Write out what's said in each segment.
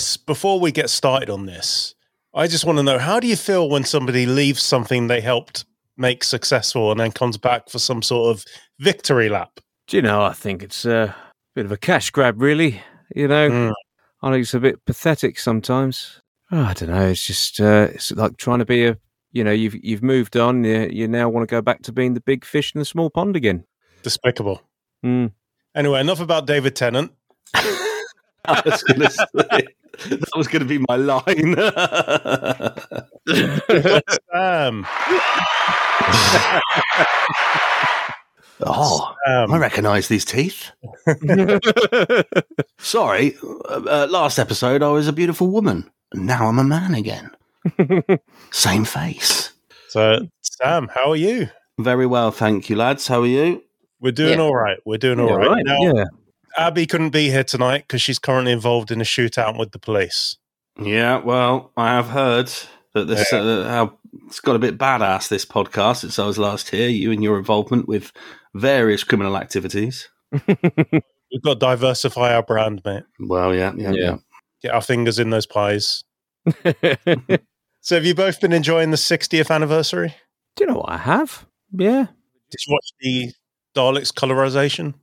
Chris, before we get started on this, I just want to know how do you feel when somebody leaves something they helped make successful and then comes back for some sort of victory lap? Do you know? I think it's a bit of a cash grab, really. You know, Mm. I think it's a bit pathetic sometimes. Oh, I don't know. It's just uh, it's like trying to be a. You know, you've you've moved on. You, you now want to go back to being the big fish in the small pond again. Despicable. Mm. Anyway, enough about David Tennant. I was going to say that was going to be my line. Sam. oh, Sam. I recognise these teeth. Sorry, uh, uh, last episode I was a beautiful woman, now I'm a man again. Same face. So, Sam, how are you? Very well, thank you, lads. How are you? We're doing Yeah. all right. We're doing all Yeah, right. right, Now, yeah. Abi couldn't be here tonight because she's currently involved in a shootout with the police. Yeah, well, I have heard that this uh, how it's got a bit badass this podcast since I was last here. You and your involvement with various criminal activities. We've got to diversify our brand, mate. Well, yeah, yeah, Yeah. yeah. Get our fingers in those pies. So, have you both been enjoying the 60th anniversary? Do you know what I have? Yeah, Did you watch the Daleks colorization?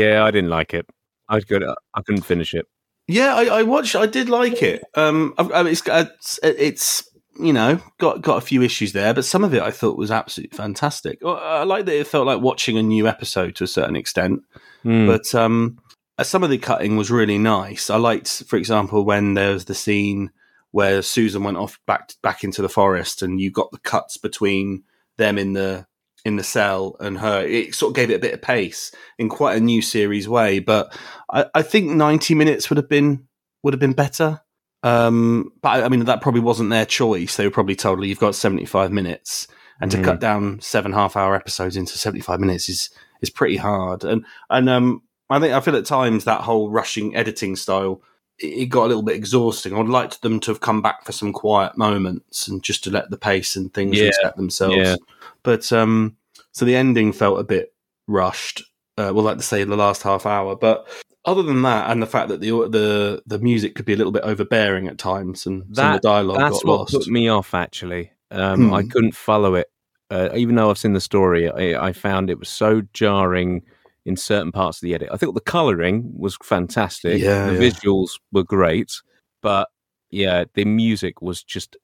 Yeah. I didn't like it. I could I couldn't finish it. Yeah, I, I watched. I did like it. Um, I, I, it's, it's it's you know got got a few issues there, but some of it I thought was absolutely fantastic. I like that it felt like watching a new episode to a certain extent. Mm. But um, uh, some of the cutting was really nice. I liked, for example, when there was the scene where Susan went off back back into the forest, and you got the cuts between them in the in the cell and her. It sort of gave it a bit of pace in quite a new series way. But I, I think ninety minutes would have been would have been better. Um, but I, I mean, that probably wasn't their choice. They were probably told you've got seventy five minutes, and to Mm. cut down seven half hour episodes into seventy five minutes is is pretty hard. And and um, I think I feel at times that whole rushing editing style it it got a little bit exhausting. I'd like them to have come back for some quiet moments and just to let the pace and things Yeah. reset themselves. Yeah. But um, so the ending felt a bit rushed. Uh, well, like to say the last half hour, but other than that, and the fact that the the the music could be a little bit overbearing at times, and some of That- the dialogue That's got what lost. put me off. Actually, um, Hmm. I couldn't follow it. Uh, even though I've seen the story, I, I found it was so jarring in certain parts of the edit. I thought the coloring was fantastic. Yeah, the yeah. visuals were great, but yeah, the music was just.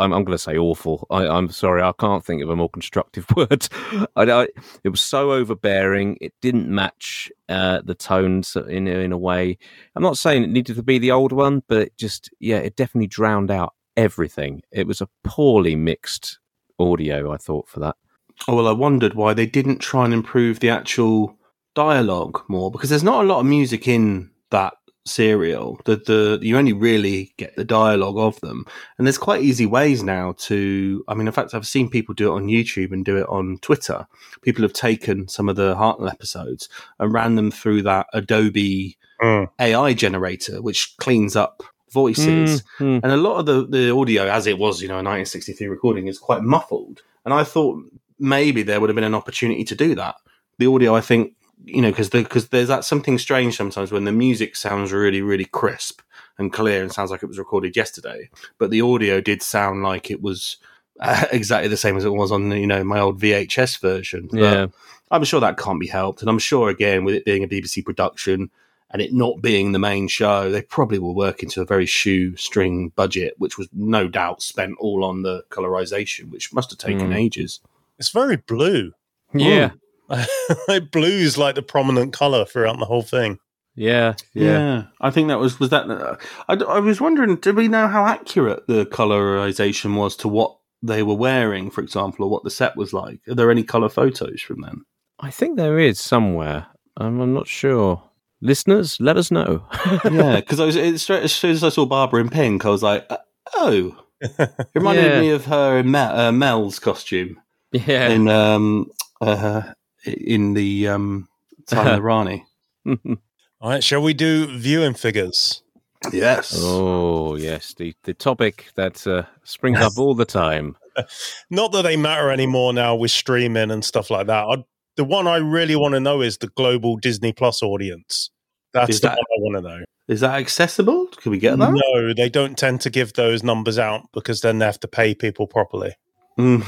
I'm, I'm going to say awful. I, I'm sorry, I can't think of a more constructive word. I, I, it was so overbearing. It didn't match uh, the tones in in a way. I'm not saying it needed to be the old one, but it just yeah, it definitely drowned out everything. It was a poorly mixed audio. I thought for that. Oh, well, I wondered why they didn't try and improve the actual dialogue more because there's not a lot of music in that serial. The the you only really get the dialogue of them, and there's quite easy ways now to. I mean, in fact, I've seen people do it on YouTube and do it on Twitter. People have taken some of the Hartnell episodes and ran them through that Adobe Mm. AI generator, which cleans up voices. Mm, And a lot of the, the audio, as it was, you know, a 1963 recording, is quite muffled. And I thought maybe there would have been an opportunity to do that. The audio, I think, you know, because because there's that something strange sometimes when the music sounds really, really crisp and clear and sounds like it was recorded yesterday, but the audio did sound like it was uh, exactly the same as it was on, you know, my old VHS version. But yeah, I'm sure that can't be helped. And I'm sure, again, with it being a BBC production and it not being the main show, they probably were working to a very shoestring budget, which was no doubt spent all on the colorization, which must have taken Mm. ages. It's very blue. yeah, like blue's like the prominent color throughout the whole thing. yeah, yeah. Yeah. I think that was, was that, uh, I, I was wondering, did we know how accurate the colorization was to what they were wearing, for example, or what the set was like? Are there any color photos from them? I think there is somewhere. Um, I'm not sure. Listeners, let us know. yeah, because I was it, straight as soon as I saw Barbara in pink, I was like, uh, oh, it reminded Yeah. me of her in Mel, uh, Mel's costume yeah. in um uh, in the um Time of the Rani. All right, shall we do viewing figures? Yes. oh yes, the the topic that uh, springs up all the time. Not that they matter anymore now with streaming and stuff like that. i the one I really want to know is the global Disney Plus audience. That's Is the that- one I want to know. Is that accessible? Can we get that? No, they don't tend to give those numbers out because then they have to pay people properly.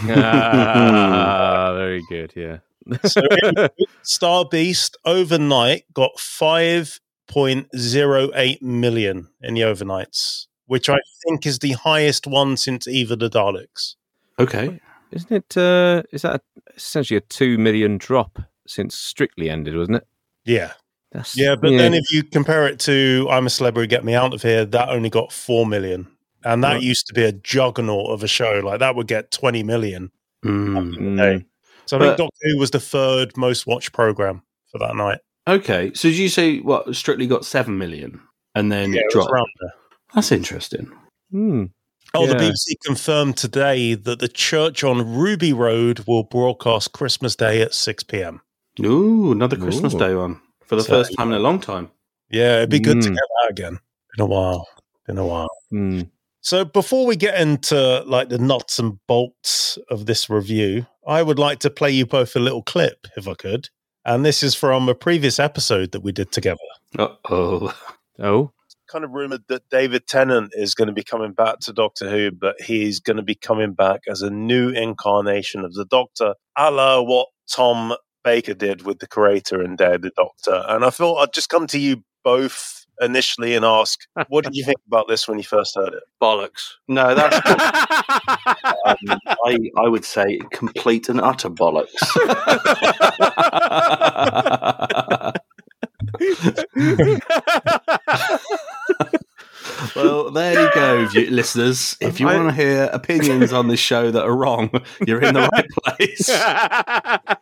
Ah, very good. Yeah. So Star Beast overnight got 5.08 million in the overnights, which I think is the highest one since Eve of the Daleks. okay. Isn't it? Uh, is that essentially a two million drop since Strictly ended, wasn't it? Yeah. That's, Yeah, but then if you compare it to I'm a Celebrity, Get Me Out of Here, that only got 4 million. And that Right. used to be a juggernaut of a show. Like that would get 20 million. Mm. Mm. Okay. So I But- think Doctor Who was the third most watched program for that night. Okay. So did you say what Strictly got seven million and then Yeah, it it dropped? around there. That's interesting. Hmm. Oh, the BBC confirmed today that the church on Ruby Road will broadcast Christmas Day at 6 p.m. Ooh, another Christmas Ooh. Day one for the So- first time in a long time. Yeah, it'd be good to Mm. get that again. Been a while. Been a while. Hmm. So before we get into like the nuts and bolts of this review, I would like to play you both a little clip, if I could. And this is from a previous episode that we did together. Uh oh. Oh. Kind of rumored that David Tennant is going to be coming back to Doctor Who, but he's going to be coming back as a new incarnation of the Doctor, a la what Tom Baker did with the Curator and Day the Doctor. And I thought I'd just come to you both initially and ask, what did you think about this when you first heard it? Bollocks. No, that's um, I I would say complete and utter bollocks. well, there you go, listeners. If you I- want to hear opinions on this show that are wrong, you're in the right place. That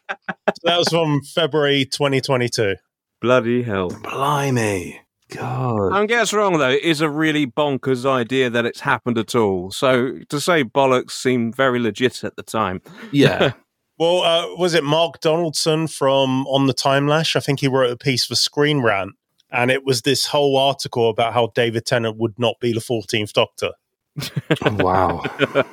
was from February 2022. Bloody hell. Blimey. God. Don't get us wrong, though. It is a really bonkers idea that it's happened at all. So to say bollocks seemed very legit at the time. Yeah. Well, uh, was it Mark Donaldson from On the Time Lash? I think he wrote a piece for Screen Rant, and it was this whole article about how David Tennant would not be the 14th Doctor. wow.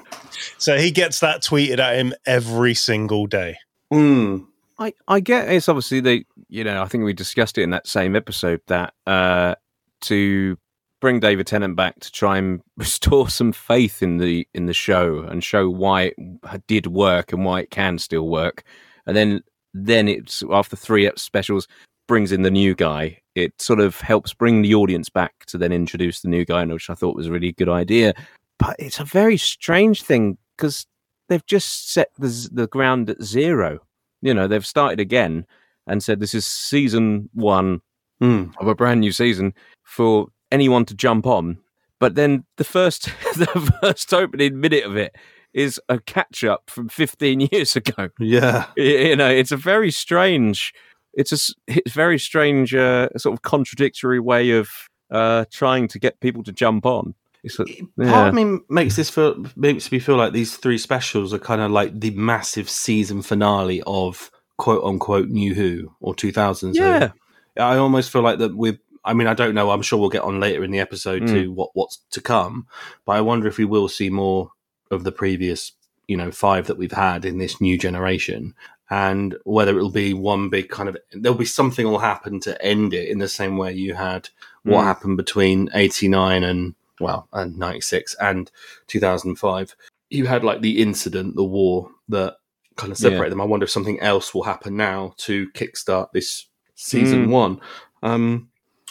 So he gets that tweeted at him every single day. Mm. I, I get it's obviously the you know I think we discussed it in that same episode that uh, to bring David Tennant back to try and restore some faith in the in the show and show why it did work and why it can still work. And then then it's after three specials brings in the new guy. It sort of helps bring the audience back to then introduce the new guy which I thought was a really good idea. But it's a very strange thing because they've just set the the ground at zero you know they've started again and said this is season one Mm. of a brand new season for anyone to jump on but then the first the first opening minute of it is a catch up from 15 years ago Yeah. You know it's a very strange it's a it's very strange uh, sort of contradictory way of uh, trying to get people to jump on it's a, Part of me makes this feel makes me feel like these three specials are kind of like the massive season finale of quote unquote New Who or 2000s. Who. yeah I almost feel like that with. I mean, I don't know. I'm sure we'll get on later in the episode Mm. to what what's to come, but I wonder if we will see more of the previous, you know, five that we've had in this new generation, and whether it'll be one big kind of. There'll be something will happen to end it in the same way you had what Mm. happened between '89 and well, and '96 and 2005. You had like the incident, the war that kind of separated Yeah. them. I wonder if something else will happen now to kickstart this season Mm. one. Um,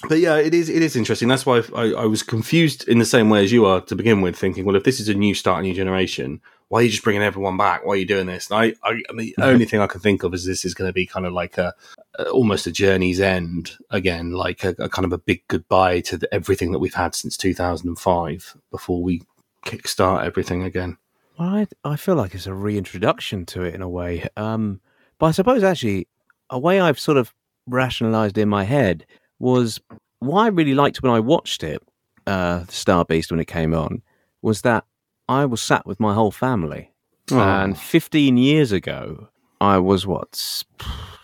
but yeah, it is it is interesting. That's why I, I was confused in the same way as you are to begin with, thinking, well, if this is a new start, a new generation, why are you just bringing everyone back? Why are you doing this? And I, I, I mean, the only thing I can think of is this is going to be kind of like a, almost a journey's end again, like a, a kind of a big goodbye to the, everything that we've had since 2005 before we kickstart everything again. Well, I, I feel like it's a reintroduction to it in a way. Um, but I suppose actually, a way I've sort of rationalized in my head was what I really liked when I watched it, uh, Star Beast, when it came on, was that I was sat with my whole family. And 15 years ago, I was what,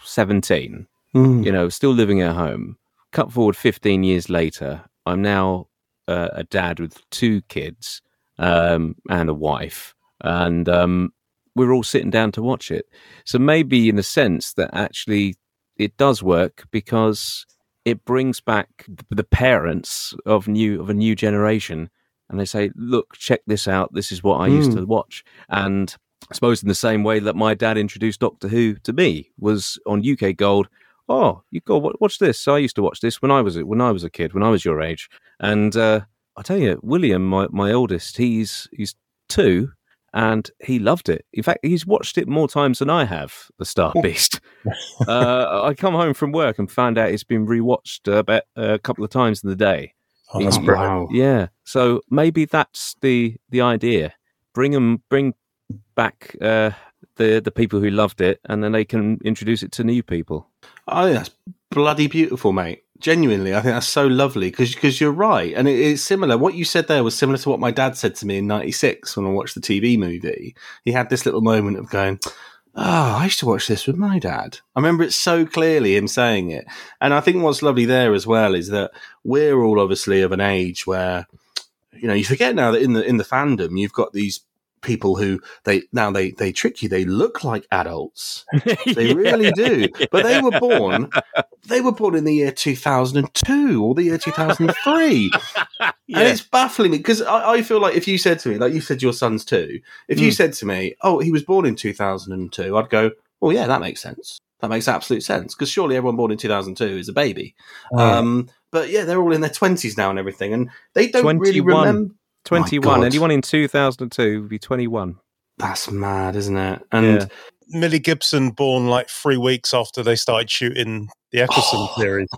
17, Mm. you know, still living at home. Cut forward 15 years later, I'm now uh, a dad with two kids um, and a wife, and um, we're all sitting down to watch it. So maybe, in a sense, that actually it does work because it brings back the parents of new of a new generation, and they say, "Look, check this out. This is what I used Mm. to watch." And I suppose in the same way that my dad introduced Doctor Who to me was on UK Gold. Oh, you go watch this. I used to watch this when I was when I was a kid, when I was your age. And uh, I tell you, William, my my oldest, he's he's two, and he loved it. In fact, he's watched it more times than I have. The Star Beast. uh, I come home from work and found out it's been rewatched uh, about a couple of times in the day. Oh, that's Oh, brilliant. wow. Yeah, so maybe that's the the idea. Bring them, bring back uh, the the people who loved it, and then they can introduce it to new people. I think that's bloody beautiful, mate. Genuinely, I think that's so lovely because you're right, and it, it's similar. What you said there was similar to what my dad said to me in '96 when I watched the TV movie. He had this little moment of going, "Oh, I used to watch this with my dad." I remember it so clearly, him saying it. And I think what's lovely there as well is that we're all obviously of an age where, you know, you forget now that in the in the fandom you've got these people who they now they they trick you. They look like adults. They really do. But they were born. They were born in the year 2002 or the year 2003. And it's baffling me because I, I feel like if you said to me, like you said, your son's two, if you Mm. said to me, oh, he was born in 2002, I'd go, well, yeah, that makes sense. That makes absolute sense because surely everyone born in 2002 is a baby. Um, but yeah, they're all in their 20s now and everything. And they don't really 21. remember. 21. God. Anyone in 2002 would be 21. That's mad, isn't it? And Yeah. Millie Gibson born like three weeks after they started shooting the Eccleston Oh. series.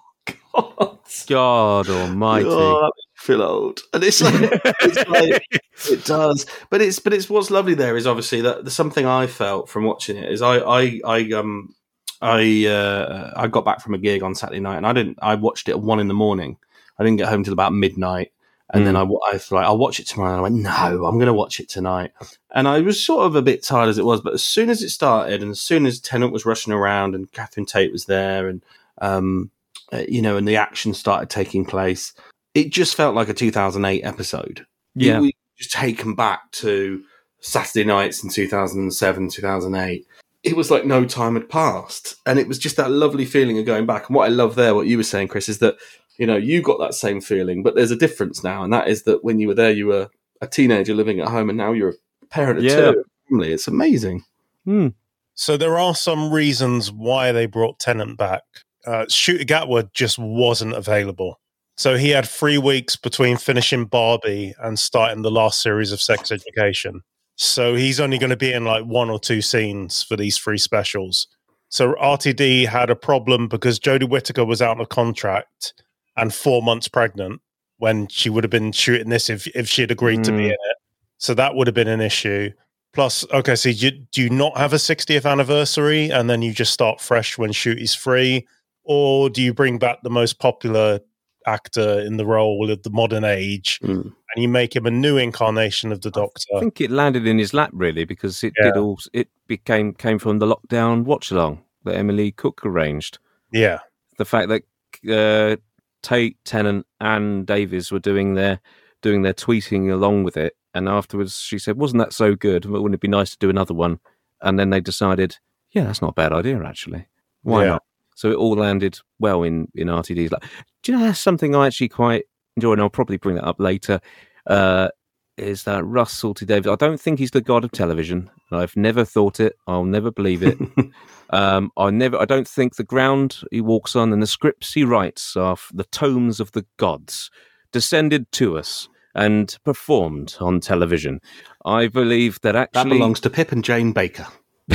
God almighty. Oh, that makes me feel old. And it's like, it's like it does. But it's but it's what's lovely there is obviously that the something I felt from watching it is I I I um I uh I got back from a gig on Saturday night and I didn't I watched it at one in the morning. I didn't get home till about midnight. And then I, wa- I thought, I'll watch it tomorrow. And I went, no, I'm going to watch it tonight. And I was sort of a bit tired as it was. But as soon as it started and as soon as Tennant was rushing around and Catherine Tate was there and, um, uh, you know, and the action started taking place, it just felt like a 2008 episode. yeah. Was just taken back to Saturday nights in 2007, 2008. It was like no time had passed. And it was just that lovely feeling of going back. And what I love there, what you were saying, Chris, is that, you know, you got that same feeling, but there's a difference now. And that is that when you were there, you were a teenager living at home, and now you're a parent of Yeah. two. Family. It's amazing. Hmm. So there are some reasons why they brought Tennant back. Uh, Ncuti Gatwa just wasn't available. So he had three weeks between finishing Barbie and starting the last series of Sex Education. So he's only going to be in like one or two scenes for these three specials. So RTD had a problem because Jodie Whittaker was out of contract and four months pregnant when she would have been shooting this if, if she had agreed to be Mm. in it. So that would have been an issue. Plus, okay, so you, do you not have a 60th anniversary and then you just start fresh when Ncuti is free? Or do you bring back the most popular actor in the role of the modern age Mm. and you make him a new incarnation of the Doctor? I think it landed in his lap really because it did all. It became came from the lockdown watch along that Emily Cook arranged. Yeah. The fact that uh, Tate, Tennant, and Davies were doing their doing their tweeting along with it, and afterwards she said, "Wasn't that so good? Wouldn't it be nice to do another one?" And then they decided, "Yeah, that's not a bad idea actually. Why Yeah. not?" So it all landed well in in RTD's. Like, do you know that's something I actually quite enjoy, and I'll probably bring that up later. Uh, is that Russell T Davies? I don't think he's the god of television. I've never thought it. I'll never believe it. um, I never. I don't think the ground he walks on and the scripts he writes are the tomes of the gods descended to us and performed on television. I believe that actually That belongs to Pip and Jane Baker.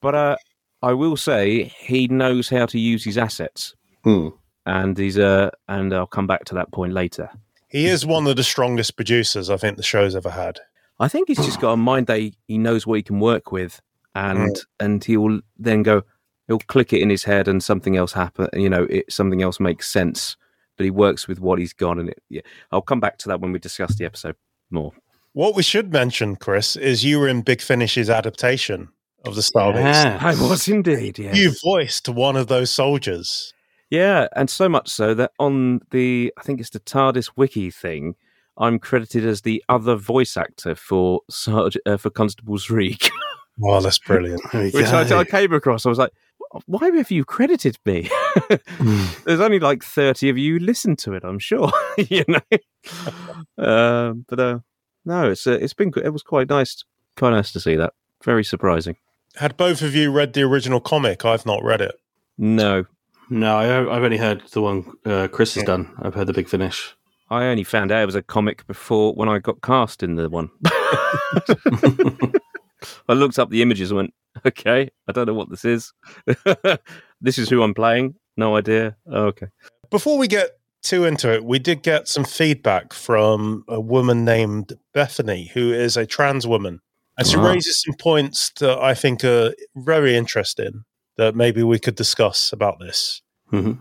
but uh, I will say he knows how to use his assets, Hmm. And he's uh, and I'll come back to that point later. He is one of the strongest producers I think the show's ever had. I think he's just got a mind that he, he knows what he can work with, and and he'll then go, he'll click it in his head, and something else happen. You know, it something else makes sense. But he works with what he's got, and it. Yeah, I'll come back to that when we discuss the episode more. What we should mention, Chris, is you were in Big Finish's adaptation of the Star Beast. Yeah. I was indeed. Yes. You voiced one of those soldiers. Yeah, and so much so that on the I think it's the TARDIS wiki thing, I'm credited as the other voice actor for Sarge, uh, for Constable Zreek. Oh, that's brilliant. Which I. I came across. I was like, why have you credited me? Mm. There's only like 30 of you who listened to it, I'm sure. you know? um, but uh, no, it's uh, it's been. It was quite nice, quite nice to see that. Very surprising. Had both of you read the original comic? I've not read it. No, No, I, I've only heard the one uh, Chris has done. I've heard the big finish. I only found out it was a comic before when I got cast in the one. I looked up the images and went, okay, I don't know what this is. this is who I'm playing. No idea. Oh, okay. Before we get too into it, we did get some feedback from a woman named Bethany, who is a trans woman. And she Ah. raises some points that I think are very interesting that maybe we could discuss about this. hmm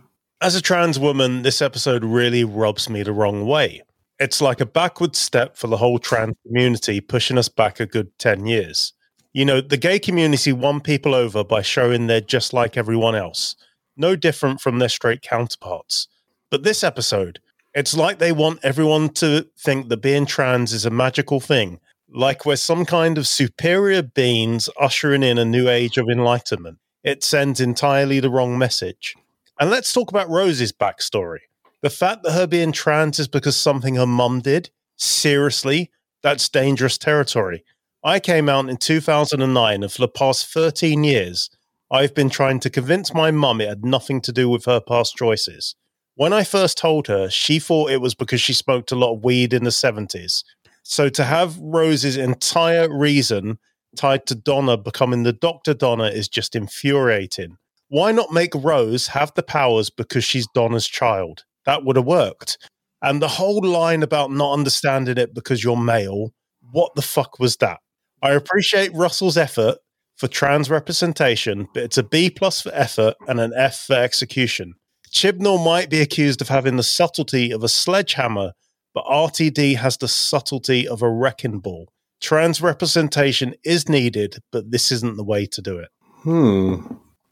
As a trans woman, this episode really rubs me the wrong way. It's like a backward step for the whole trans community, pushing us back a good 10 years. You know, the gay community won people over by showing they're just like everyone else, no different from their straight counterparts. But this episode, it's like they want everyone to think that being trans is a magical thing, like we're some kind of superior beings ushering in a new age of enlightenment. It sends entirely the wrong message. And let's talk about Rose's backstory. The fact that her being trans is because something her mum did, seriously, that's dangerous territory. I came out in 2009, and for the past 13 years, I've been trying to convince my mum it had nothing to do with her past choices. When I first told her, she thought it was because she smoked a lot of weed in the 70s. So to have Rose's entire reason tied to Donna becoming the Dr. Donna is just infuriating. Why not make Rose have the powers because she's Donna's child? That would have worked. And the whole line about not understanding it because you're male, what the fuck was that? I appreciate Russell's effort for trans representation, but it's a B plus for effort and an F for execution. Chibnall might be accused of having the subtlety of a sledgehammer, but RTD has the subtlety of a wrecking ball. Trans representation is needed, but this isn't the way to do it. Hmm.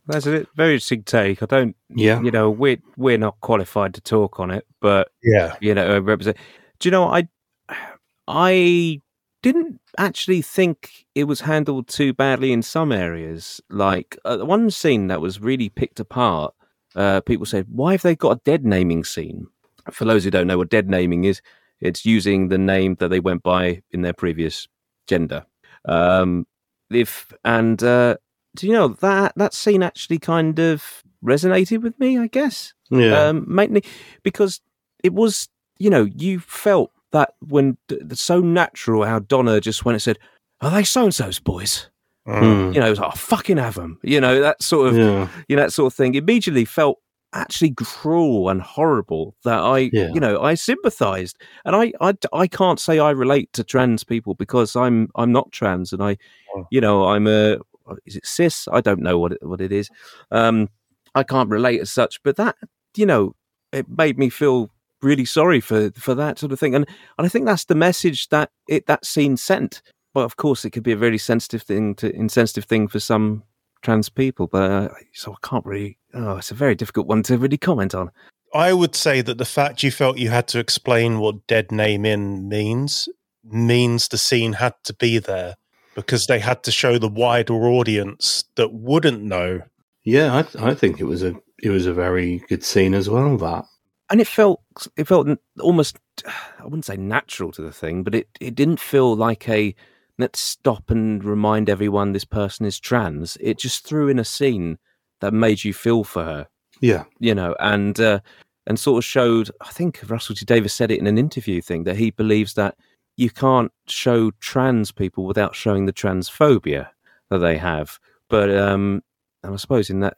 That's a very interesting take. I don't, Yeah. you know, we're, we're not qualified to talk on it, but Yeah. you know, represent. Do you know? I I didn't actually think it was handled too badly in some areas. Like uh, one scene that was really picked apart. Uh, people said, "Why have they got a dead naming scene?" For those who don't know what dead naming is, it's using the name that they went by in their previous gender. Um, if and uh, do you know that that scene actually kind of resonated with me? I guess Yeah. um, mainly because it was, you know, you felt that when it's so natural how Donna just went and said, "Are they so and so's boys?" Hmm. You know, it was like, oh, "Fucking have them," you know, that sort of, yeah. you know, that sort of thing. Immediately felt actually cruel and horrible that I, Yeah. you know, I sympathised, and I, I, I can't say I relate to trans people because I'm, I'm not trans, and I, Oh. you know, I'm a, is it cis? I don't know what it, what it is. Um, I can't relate as such, but that, you know, it made me feel really sorry for for that sort of thing, and and I think that's the message that it that scene sent. But of course, it could be a very sensitive thing to insensitive thing for some trans people. But uh, so I can't really. Oh, it's a very difficult one to really comment on. I would say that the fact you felt you had to explain what dead name in means means the scene had to be there because they had to show the wider audience that wouldn't know. Yeah, I, I think it was a it was a very good scene as well. That and it felt it felt almost I wouldn't say natural to the thing, but it it didn't feel like a let's stop and remind everyone this person is trans. It just threw in a scene that made you feel for her, yeah, you know, and uh, and sort of showed. I think Russell T Davies said it in an interview thing that he believes that you can't show trans people without showing the transphobia that they have. But um, and I suppose in that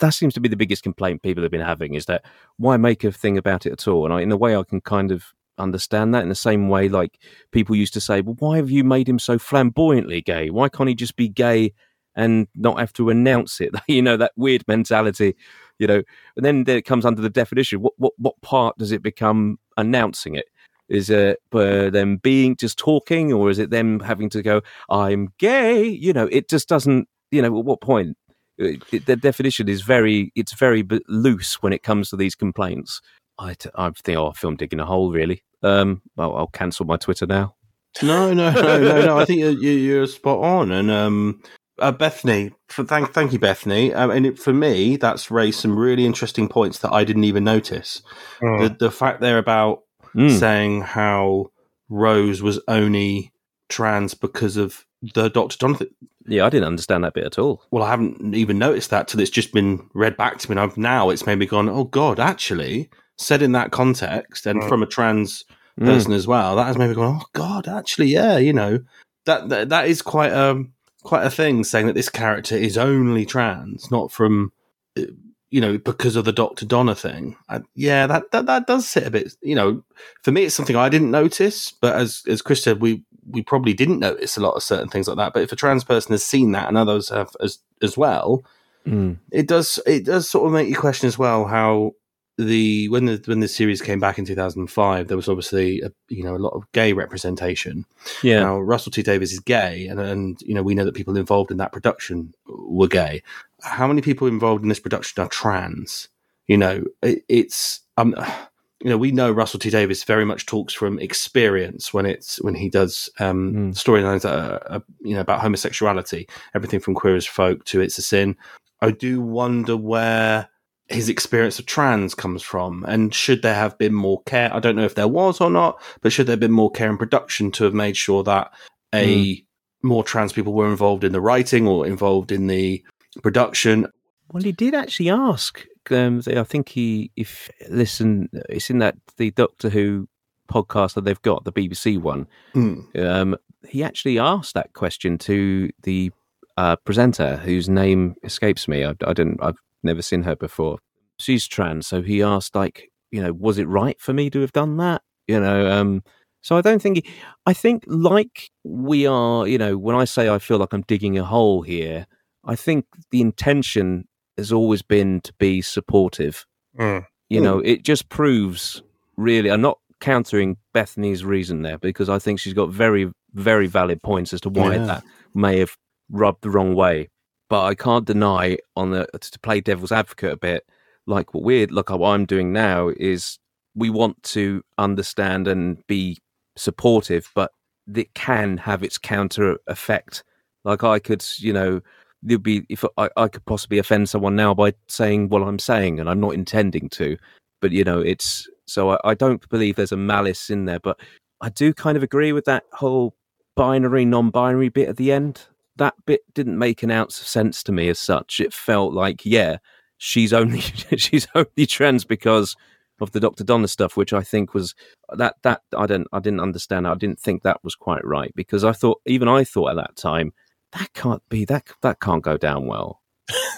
that seems to be the biggest complaint people have been having is that why make a thing about it at all? And I, in a way, I can kind of understand that in the same way, like people used to say, well, why have you made him so flamboyantly gay? Why can't he just be gay and not have to announce it? you know, that weird mentality, you know. And then it comes under the definition. What what what part does it become announcing it? Is it uh, them being just talking, or is it them having to go, "I'm gay"? You know, it just doesn't. You know, at what point? It- the definition is very. It's very loose when it comes to these complaints. I, t- I think oh, I film digging a hole. Really, um, I'll, I'll cancel my Twitter now. No, no, no, no, no. I think you're, you're spot on. And um, uh, Bethany, for, thank, thank you, Bethany. Um, and it, for me, that's raised some really interesting points that I didn't even notice. Mm. The, the fact there about Mm. saying how Rose was only trans because of the Doctor Donna. Yeah, I didn't understand that bit at all. Well, I haven't even noticed that till it's just been read back to me. And I've, now it's made me gone, oh God, actually, said in that context and Mm. from a trans Mm. person as well, that has made me go, oh God, actually, yeah, you know, that that, that is quite um quite a thing saying that this character is only trans, not from uh, you know because of the Doctor Donna thing. I, yeah, that, that that does sit a bit. You know, for me, it's something I didn't notice, but as as Chris said, we we probably didn't notice a lot of certain things like that. But if a trans person has seen that and others have as as well, Mm. it does it does sort of make you question as well how the when the when the series came back in 2005 there was obviously a, you know a lot of gay representation Yeah. now russell t davies is gay and and you know we know that people involved in that production were gay how many people involved in this production are trans you know it, it's um you know we know russell t davies very much talks from experience when it's when he does um Mm. storylines that are, are you know about homosexuality everything from queer as folk to it's a sin I do wonder where his experience of trans comes from, and should there have been more care? I don't know if there was or not, but should there have been more care in production to have made sure that a more trans people were involved in the writing or involved in the production? Well, he did actually ask. Um, I think he, if listen, it's in that the Doctor Who podcast that they've got, the BBC one. Mm. Um, he actually asked that question to the uh, presenter, whose name escapes me. I, I didn't. I've never seen her before. She's trans, so he asked, like, you know, was it right for me to have done that? You know, um, so I don't think. He, I think, like we are, you know, when I say I feel like I'm digging a hole here, I think the intention has always been to be supportive. Mm. You know, it just proves really. I'm not countering Bethany's reason there because I think she's got very, very valid points as to why Yeah. that may have rubbed the wrong way. But I can't deny on the to play devil's advocate a bit, like what we're like what I'm doing now is we want to understand and be supportive, but it can have its counter effect. Like I could, you know, there'd be if I, I could possibly offend someone now by saying what I'm saying, and I'm not intending to. But you know, it's so I, I don't believe there's a malice in there. But I do kind of agree with that whole binary, non-binary bit at the end. That bit didn't make an ounce of sense to me as such. It felt like, yeah, she's only she's only trans because of the Dr. Donna stuff, which I think was that that I don't I didn't understand. I didn't think that was quite right because I thought even I thought at that time that can't be that that can't go down well.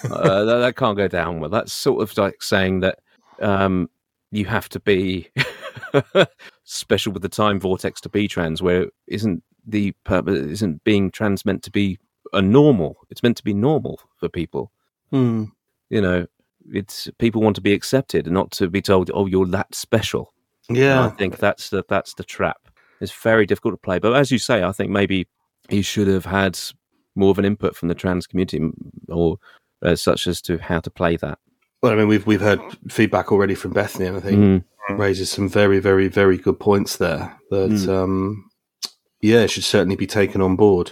uh, that, that can't go down well. That's sort of like saying that um, you have to be special with the time vortex to be trans, where isn't the purpose isn't being trans meant to be a normal? It's meant to be normal for people. Hmm. You know, it's people want to be accepted and not to be told, "Oh, you're that special." And I think that's the that's the trap. It's very difficult to play, but as you say, I think maybe he should have had more of an input from the trans community, or uh, such as to how to play that. Well, I mean, we've we've heard feedback already from Bethany, and I think Mm. raises some very, very, very good points there. That Mm. um, yeah, should certainly be taken on board.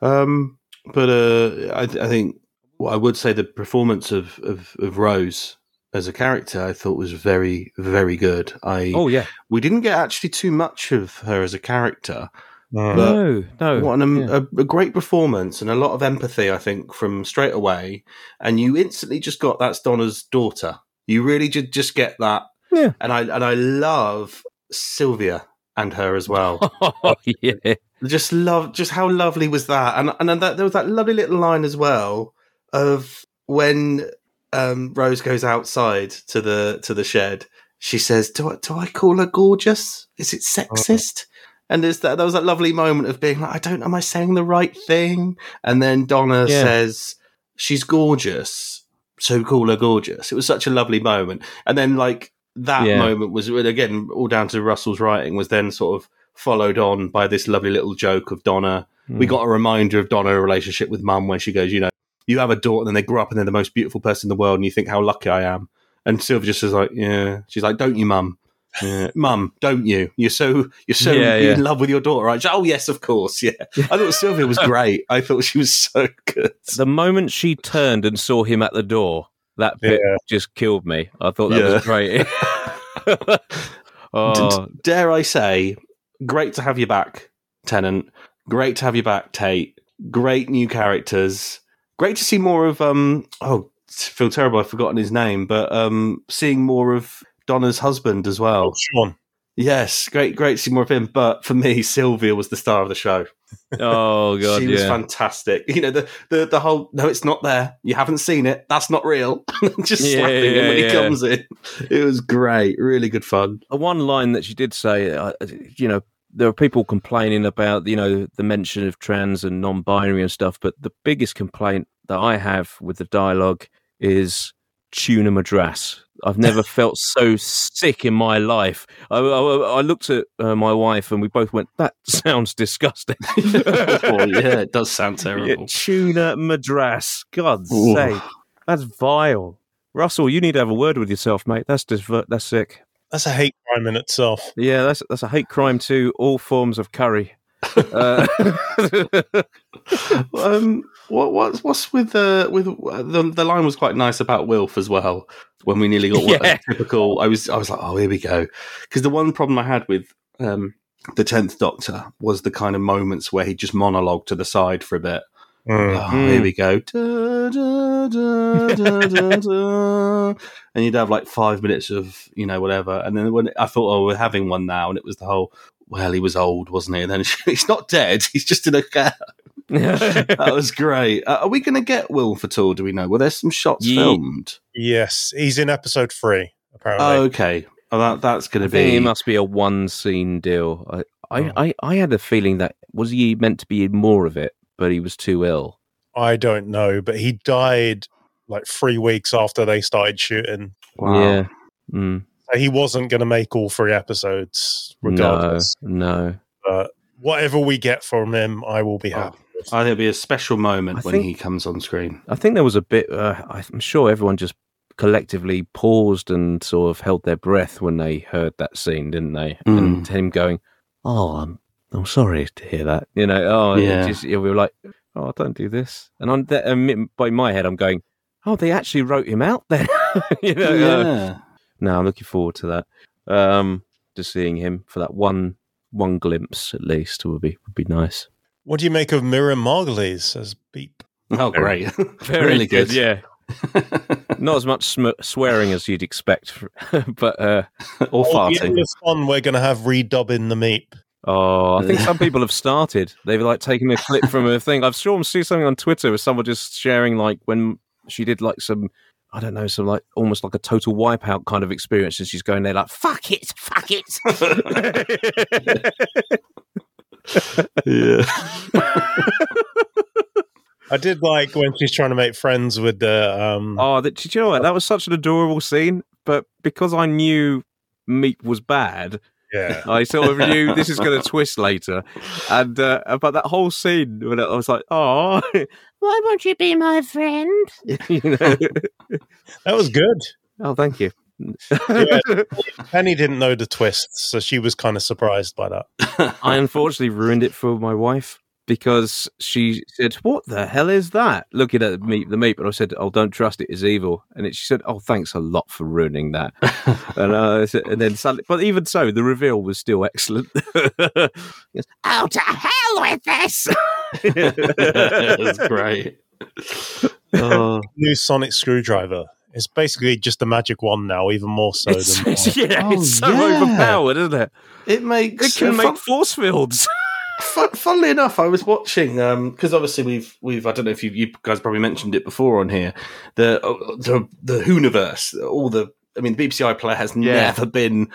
Um, but uh, I, I think well, I would say the performance of, of of Rose as a character, I thought was very, very good. I Oh yeah, we didn't get actually too much of her as a character. But- no, no, What an, yeah. a, a great performance and a lot of empathy, I think, from straight away. And you instantly just got that's Donna's daughter. You really just just get that. Yeah. And I and I love Sylvia and her as well. oh yeah, just love just how lovely was that. And and then that, there was that lovely little line as well of when um, Rose goes outside to the to the shed. She says, "Do I do I call her gorgeous? Is it sexist?" And there's that, there was that lovely moment of being like, I don't, am I saying the right thing? And then Donna Yeah. says, she's gorgeous, so call her gorgeous. It was such a lovely moment. And then like that Yeah. moment was again all down to Russell's writing was then sort of followed on by this lovely little joke of Donna. We Mm. got a reminder of Donna relationship with mum when she goes, you know, you have a daughter and then they grow up and they're the most beautiful person in the world and you think how lucky I am. And Sylvia just is like, yeah. She's like, don't you, mum? Yeah. Mum, don't you? You're so you're so Yeah, in yeah. love with your daughter, right? Oh yes, of course. Yeah. I thought Sylvia was great. I thought she was so good. The moment she turned and saw him at the door, that bit just killed me. I thought that was great. oh, D- dare I say, great to have you back, Tennant. Great to have you back, Tate. Great new characters. Great to see more of um. Oh, feel terrible. I've forgotten his name, but um, seeing more of Donna's husband as well. Oh, Sean. Yes, great, great to see more of him. But for me, Sylvia was the star of the show. Oh god, she was fantastic. You know, the, the the whole no, it's not there. You haven't seen it. That's not real. Just Yeah, slapping him yeah, when he comes in. It was great. Really good fun. Uh, one line that she did say, uh, you know, there are people complaining about, you know, the mention of trans and non-binary and stuff, but the biggest complaint that I have with the dialogue is tuna madras. I've never felt so sick in my life. I, I, I looked at uh, my wife and we both went, "That sounds disgusting." oh, yeah, it does sound Yeah, terrible. tuna madras. God's Ooh. sake, that's vile. Russell, you need to have a word with yourself, mate. That's just that's sick. That's a hate crime in itself. Yeah, that's that's a hate crime to all forms of curry. Uh, um, what what's what's with the with the the line was quite nice about Wilf as well. When we nearly got Yeah. typical, I was I was like, oh, here we go. Because the one problem I had with um, the tenth Doctor was the kind of moments where he just monologued to the side for a bit. Mm. Oh, here we go. Da, da, da, da. And you'd have like five minutes of, you know, whatever. And then when I thought, oh, we're having one now. And it was the whole, well, he was old, wasn't he? And then he's not dead. He's just in a care. That was great. Uh, are we going to get Wilf at all? Do we know? Were there some shots Ye- filmed? Yes, he's in episode three, apparently. Oh, okay. Oh, that, that's going to be. it must be a one scene deal. I, I, Oh. I, I had a feeling that was he meant to be in more of it, but he was too ill. I don't know, but he died like three weeks after they started shooting. Wow. Yeah. Mm, So he wasn't going to make all three episodes, regardless. No, no. But whatever we get from him, I will be Oh. happy. Think it'll be a special moment I when think- he comes on screen. I think there was a bit. Uh, I'm sure everyone just collectively paused and sort of held their breath when they heard that scene, didn't they? Mm. And him going, "Oh, I'm, I'm sorry to hear that." You know, oh, Yeah. just, we were like, "Oh, don't do this." And on that, um, by my head, I'm going, "Oh, they actually wrote him out there." you know, uh, yeah. no, I'm looking forward to that. Um, just seeing him for that one one glimpse at least would be would be nice. What do you make of Miriam Margolyes as Meep? Oh, great. Very really good, good. yeah. Not as much sm- swearing as you'd expect, but uh, or Oh, farting. endless fun we're going to have redubbing the Meep. oh, I think some people have started. They've like taken a clip from a thing. I've saw see something on Twitter with someone just sharing like when she did like some. I don't know, some like almost like a total wipeout kind of experience, and she's going there like "fuck it, fuck it." Yeah. I did like when she's trying to make friends with the. Um, Oh, that, did you know what? That was such an adorable scene. But because I knew Meep was bad, yeah. I sort of knew this is going to twist later. And uh, but that whole scene, when I was like, "Oh, why won't you be my friend?" you know? That was good. Oh, thank you. Yeah. Penny didn't know the twist, so she was kind of surprised by that. I unfortunately ruined it for my wife because she said, "What the hell is that?" Looking at the Meep, the Meep, but I said, "Oh, don't trust it; it's evil." And it, she said, "Oh, thanks a lot for ruining that." and, uh, I said- and then, suddenly, but even so, the reveal was still excellent. Goes, oh, to hell with this! That's great. Oh, New sonic screwdriver. It's basically just a magic wand now, even more so it's, than. it's- yeah, Oh, it's so yeah. overpowered, isn't it? it makes It can uh, make force fields. Fun, funnily enough, I was watching because obviously we've we've I don't know if you, you guys probably mentioned it before on here the uh, the the Whoniverse, all the I mean the BBC iPlayer has Yeah. never been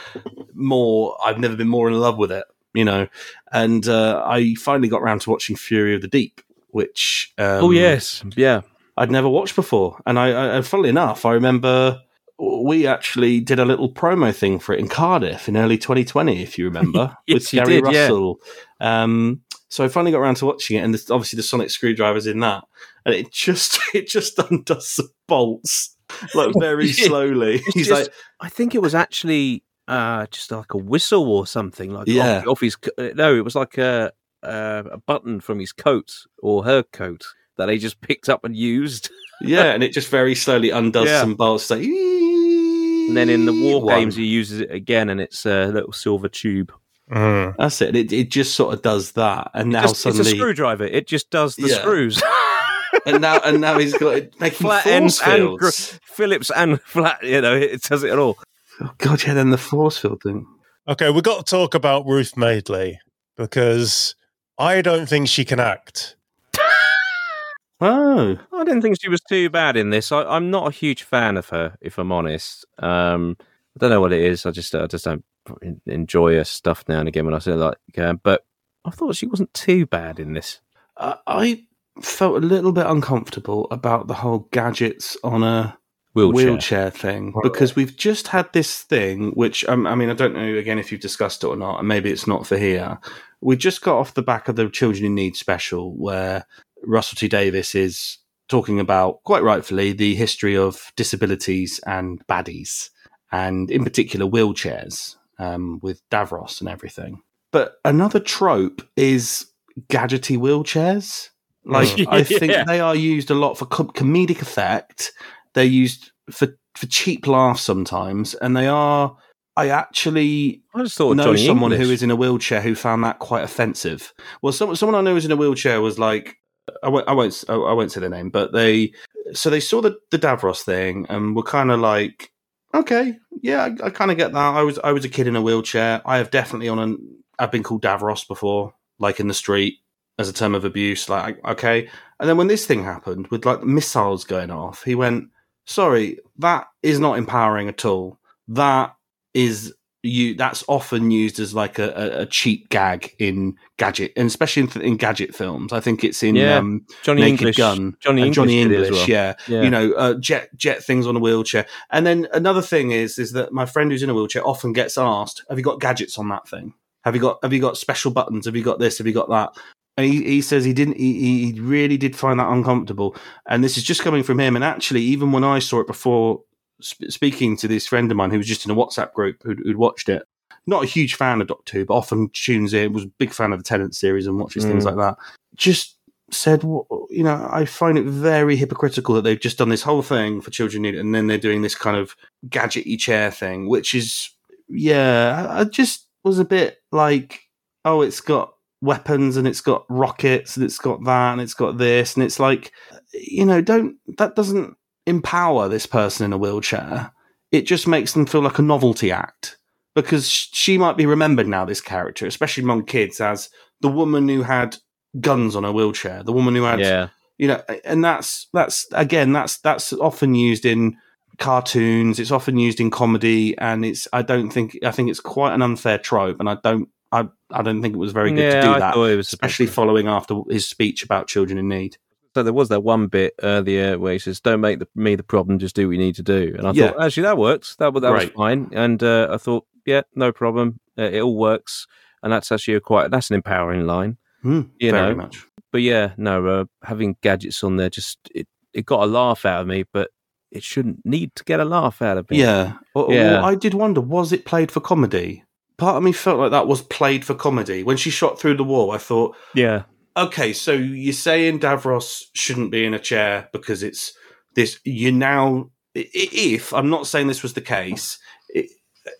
more. I've never been more in love with it, you know. And uh, I finally got around to watching Fury of the Deep, which um, oh yes, yeah. I'd never watched before. And I, I funnily enough, I remember we actually did a little promo thing for it in Cardiff in early 2020, if you remember, Yes, with Gary did, yeah. Russell. Um, so I finally got around to watching it, and there's obviously the sonic screwdrivers in that, and it just it just undoes the bolts like very slowly. He's just- like, I think it was actually uh, just like a whistle or something like Yeah. off, off his. uh, No, it was like a, a a button from his coat or her coat that they just picked up and used. Yeah, and it just very slowly undoes Yeah. some bolts. Like, And then in the war One. games, he uses it again, and it's a little silver tube. Mm. That's it. It, it just sort of does that, and now Just- it's a screwdriver. It just does the Yeah. screws. and now and now he's got it making Flat ends and gr- Phillips and flat. You know, it does it at all. oh God, yeah. Then the force field thing. Okay, we've got to talk about Ruth Madeley because I don't think she can act. Oh, I didn't think she was too bad in this. I, I'm not a huge fan of her, if I'm honest. Um, I don't know what it is. I just, I just don't enjoy her stuff now and again when I say it like. Uh, but I thought she wasn't too bad in this. I, I felt a little bit uncomfortable about the whole gadgets on a Wheelchair. wheelchair, thing because we've just had this thing, which um, I mean, I don't know again if you've discussed it or not, and maybe it's not for here. We just got off the back of the Children in Need special where Russell T Davies is talking about, quite rightfully, the history of disabilities and baddies, and in particular wheelchairs um, with Davros and everything. But another trope is gadgety wheelchairs. Like I think they are used a lot for co- comedic effect. They're used for for cheap laughs sometimes, and they are. I actually I just thought know Johnny someone English. who is in a wheelchair who found that quite offensive. Well, someone someone I know who's in a wheelchair was like, I won't, I won't, I won't say their name, but they, so they saw the the Davros thing and were kind of like, okay, yeah, I, I kind of get that. I was I was a kid in a wheelchair. I have definitely on an, I've been called Davros before, like in the street as a term of abuse. Like, okay, and then when this thing happened with like missiles going off, he went, sorry, that is not empowering at all. That is you. That's often used as like a, a, cheap gag in gadget, and especially in, in gadget films. I think it's in Yeah. um, Johnny Naked English. Gun. Johnny English. Johnny English, well. yeah. Yeah. You know, uh, jet jet things on a wheelchair. And then another thing is is that my friend who's in a wheelchair often gets asked, "Have you got gadgets on that thing? Have you got have you got special buttons? Have you got this? Have you got that?" And he, he says he didn't. He, he really did find that uncomfortable. And this is just coming from him. And actually, even when I saw it before, sp- speaking to this friend of mine who was just in a WhatsApp group who'd, who'd watched it, not a huge fan of Doctor Who, but often tunes in. Was a big fan of the Tennant series and watches things Mm. like that. Just said, well, you know, I find it very hypocritical that they've just done this whole thing for children need, and then they're doing this kind of gadgety chair thing, which is, yeah, I, I just was a bit like, oh, it's got weapons and it's got rockets and it's got that and it's got this, and it's like, you know, don't that doesn't empower this person in a wheelchair. It just makes them feel like a novelty act because she might be remembered now, this character, especially among kids, as the woman who had guns on her wheelchair, the woman who had, yeah. you know, and that's that's again that's that's often used in cartoons. It's often used in comedy, and it's I don't think I think it's quite an unfair trope, and I don't I I don't think it was very good yeah, to do that, thought it was especially following after his speech about children in need. So there was that one bit earlier where he says, "Don't make the, me the problem. Just do what you need to do." And I Yeah. thought, actually, that works. That, that was fine. And uh, I thought, yeah, no problem. Uh, it all works. And that's actually a quite that's an empowering line. Hmm, You very know, much. But yeah, no, uh, having gadgets on there just it, it got a laugh out of me, but it shouldn't need to get a laugh out of me. Yeah. Well, Yeah. well, I did wonder, was it played for comedy? Part of me felt like that was played for comedy. When she shot through the wall, I thought, yeah, okay, so you're saying Davros shouldn't be in a chair because it's this. You now, if I'm not saying this was the case, it,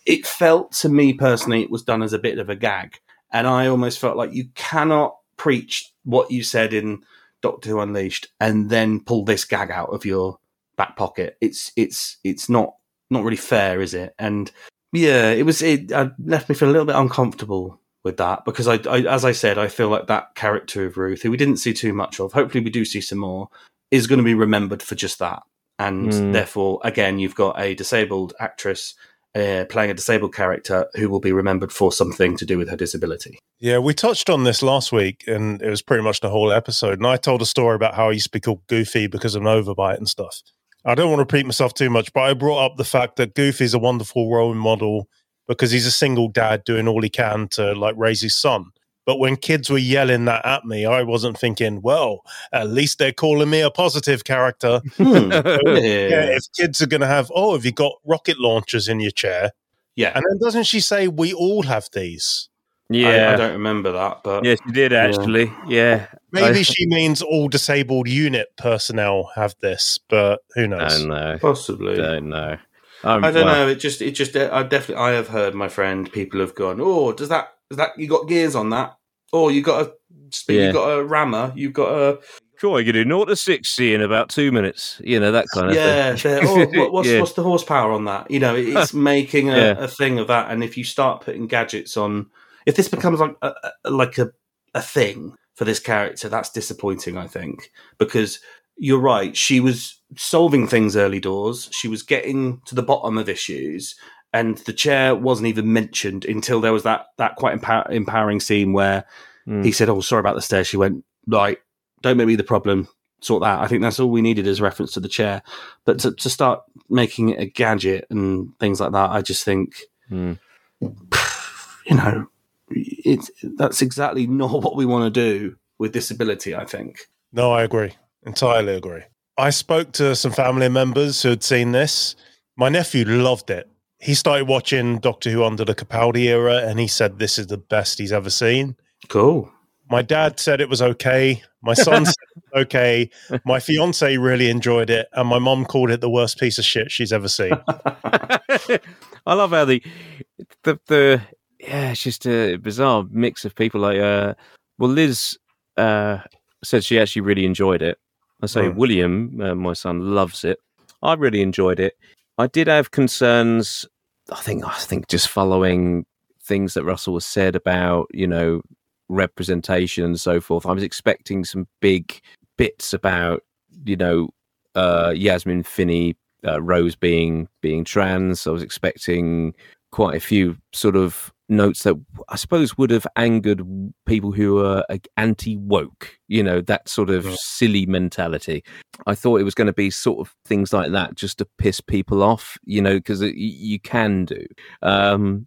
it felt to me personally it was done as a bit of a gag, and I almost felt like you cannot preach what you said in Doctor Who Unleashed and then pull this gag out of your back pocket. It's it's it's not not really fair, is it? And yeah, it was. It uh, left me feel a little bit uncomfortable with that because I, I, as I said, I feel like that character of Ruth, who we didn't see too much of, hopefully we do see some more, is going to be remembered for just that. And Mm. therefore, again, you've got a disabled actress uh, playing a disabled character who will be remembered for something to do with her disability. Yeah, we touched on this last week, and it was pretty much the whole episode. And I told a story about how I used to be called Goofy because of an overbite and stuff. I don't want to repeat myself too much, but I brought up the fact that Goofy is a wonderful role model because he's a single dad doing all he can to like raise his son. But when kids were yelling that at me, I wasn't thinking, well, at least they're calling me a positive character. Hmm. yeah, yeah. if kids are going to have, oh, have you got rocket launchers in your chair? Yeah, And then doesn't she say we all have these? I, I don't remember that, but Yes, she did actually. Yeah. Maybe I- she means all disabled unit personnel have this, but who knows? don't know. possibly. I don't know. Um, I don't know. It just, it just, I definitely, I have heard my friend people have gone. Oh, does that, does that? You got gears on that? Oh, you got a, speed, Yeah. you got a rammer. You've got a, Sure, you can do 0 to 60 in about two minutes. You know, that kind of yeah. thing. Oh, what, what's Yeah. what's the horsepower on that? You know, it's making a, Yeah. a thing of that. And if you start putting gadgets on, if this becomes like a- like a a thing for this character, that's disappointing. I think because you're right. She was solving things early doors. She was getting to the bottom of issues, and the chair wasn't even mentioned until there was that that quite empower- empowering scene where Mm. he said, "Oh, sorry about the stairs." She went, "Right, don't make me the problem. Sort that." I think that's all we needed as reference to the chair. But to, to start making it a gadget and things like that, I just think, Mm. you know, it's that's exactly not what we want to do with disability. I think. No, I agree. Entirely agree. I spoke to some family members who had seen this. My nephew loved it. He started watching Doctor Who under the Capaldi era and he said this is the best he's ever seen. Cool. My dad said it was okay. My son said okay. My fiance really enjoyed it. And my mom called it the worst piece of shit she's ever seen. I love how the the the yeah, it's just a bizarre mix of people. Like, uh, well, Liz uh, said she actually really enjoyed it. I say Mm. William, uh, my son, loves it. I really enjoyed it. I did have concerns. I think I think just following things that Russell has said about you know representation and so forth. I was expecting some big bits about you know uh, Yasmin Finney uh, Rose being being trans. I was expecting quite a few sort of notes that I suppose would have angered people who are uh, anti woke. You know that sort of Yeah. silly mentality. I thought it was going to be sort of things like that just to piss people off. You know because you can do. Um,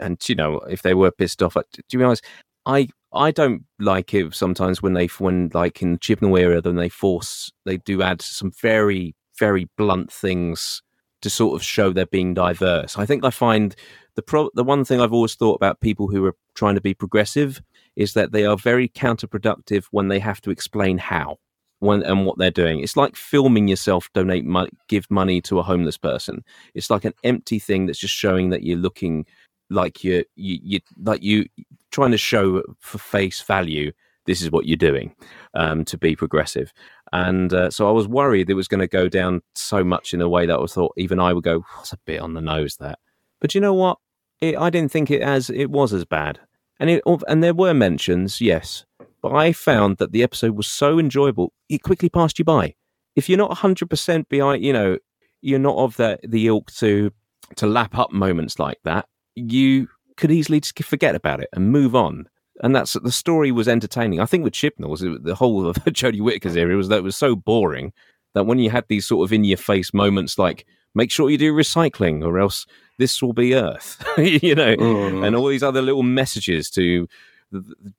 and you know if they were pissed off, do you honest, I I don't like it sometimes when they when like in Chibnall era then they force they do add some very very blunt things to sort of show they're being diverse. I think I find the pro- the one thing I've always thought about people who are trying to be progressive is that they are very counterproductive when they have to explain how when and what they're doing. It's like filming yourself donate money, give money to a homeless person. It's like an empty thing that's just showing that you're looking like you're you, you like you trying to show for face value this is what you're doing um, to be progressive. And uh, so I was worried it was going to go down so much in a way that I thought even I would go, "That's a bit on the nose." That, but you know what? It, I didn't think it as it was as bad, and it and there were mentions, yes, but I found that the episode was so enjoyable it quickly passed you by. If you're not hundred percent behind, you know, you're not of the the ilk to to lap up moments like that. You could easily just forget about it and move on and that's the story was entertaining. I think with Chibnall's, it- the whole of Jodie Whittaker's area was that it was so boring that when you had these sort of in your face moments like make sure you do recycling or else this will be Earth, you know, Mm. and all these other little messages to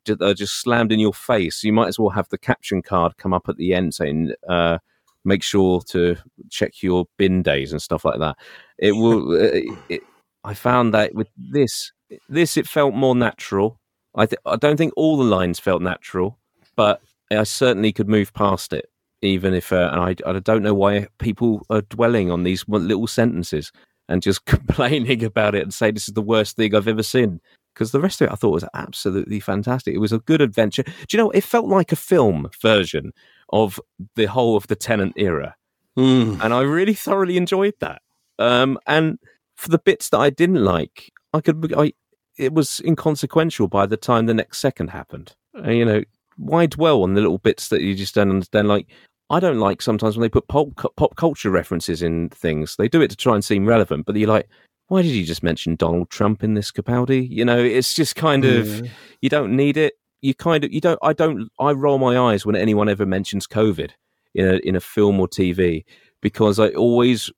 that are just slammed in your face. You might as well have the caption card come up at the end saying. Uh, Make sure to check your bin days and stuff like that. It will. uh, it, I found that with this, this it felt more natural. I th- I don't think all the lines felt natural, but I certainly could move past it, even if. Uh, and I I don't know why people are dwelling on these little sentences and just complaining about it and say this is the worst thing I've ever seen. Because the rest of it I thought was absolutely fantastic. It was a good adventure. Do you know? It felt like a film version of the whole of the Tennant era Mm. and I really thoroughly enjoyed that. Um, and for the bits that I didn't like, I could, I, it was inconsequential by the time the next second happened. Uh, you know, why dwell on the little bits that you just don't understand? Like, I don't like sometimes when they put pop, pop culture references in things. They do it to try and seem relevant, but you're like, why did you just mention Donald Trump in this Capaldi? You know, it's just kind of Mm. you don't need it. You kind of you don't. I don't. I roll my eyes when anyone ever mentions COVID in a in a film or TV because I always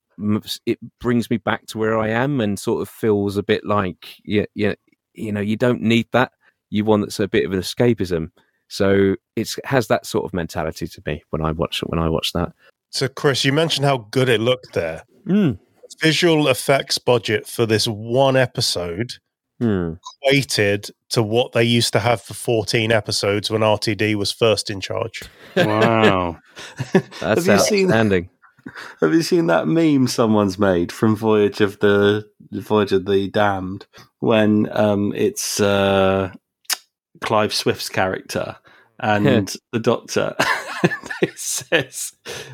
it brings me back to where I am and sort of feels a bit like yeah yeah you know you don't need that. You want that's a bit of an escapism. So it's it has that sort of mentality to me when I watch when I watch that. So, Chris, you mentioned how good it looked there. Mm. visual effects budget for this one episode Hmm. equated to what they used to have for 14 episodes when RTD was first in charge. Wow. That's Have you seen- outstanding. Have you seen that meme someone's made from Voyage of the Voyage of the Damned when um, it's uh, Clive Swift's character and the Doctor? it says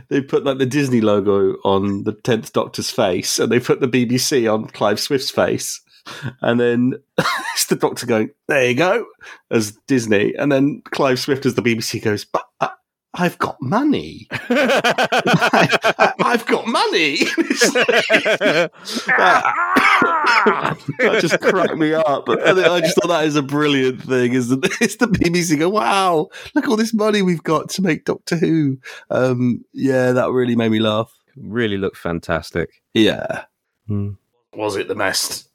they put like the Disney logo on the tenth Doctor's face, and they put the BBC on Clive Swift's face, and then it's the Doctor going, "There you go," as Disney, and then Clive Swift as the BBC goes, "But." Uh, I've got money. I, have got money. It's that just cracked me up. I just thought that is a brilliant thing, isn't it? It's the BBC go, wow, look all this money we've got to make Doctor Who. Um, yeah, that really made me laugh. really looked fantastic. Yeah. Hmm. Was it the best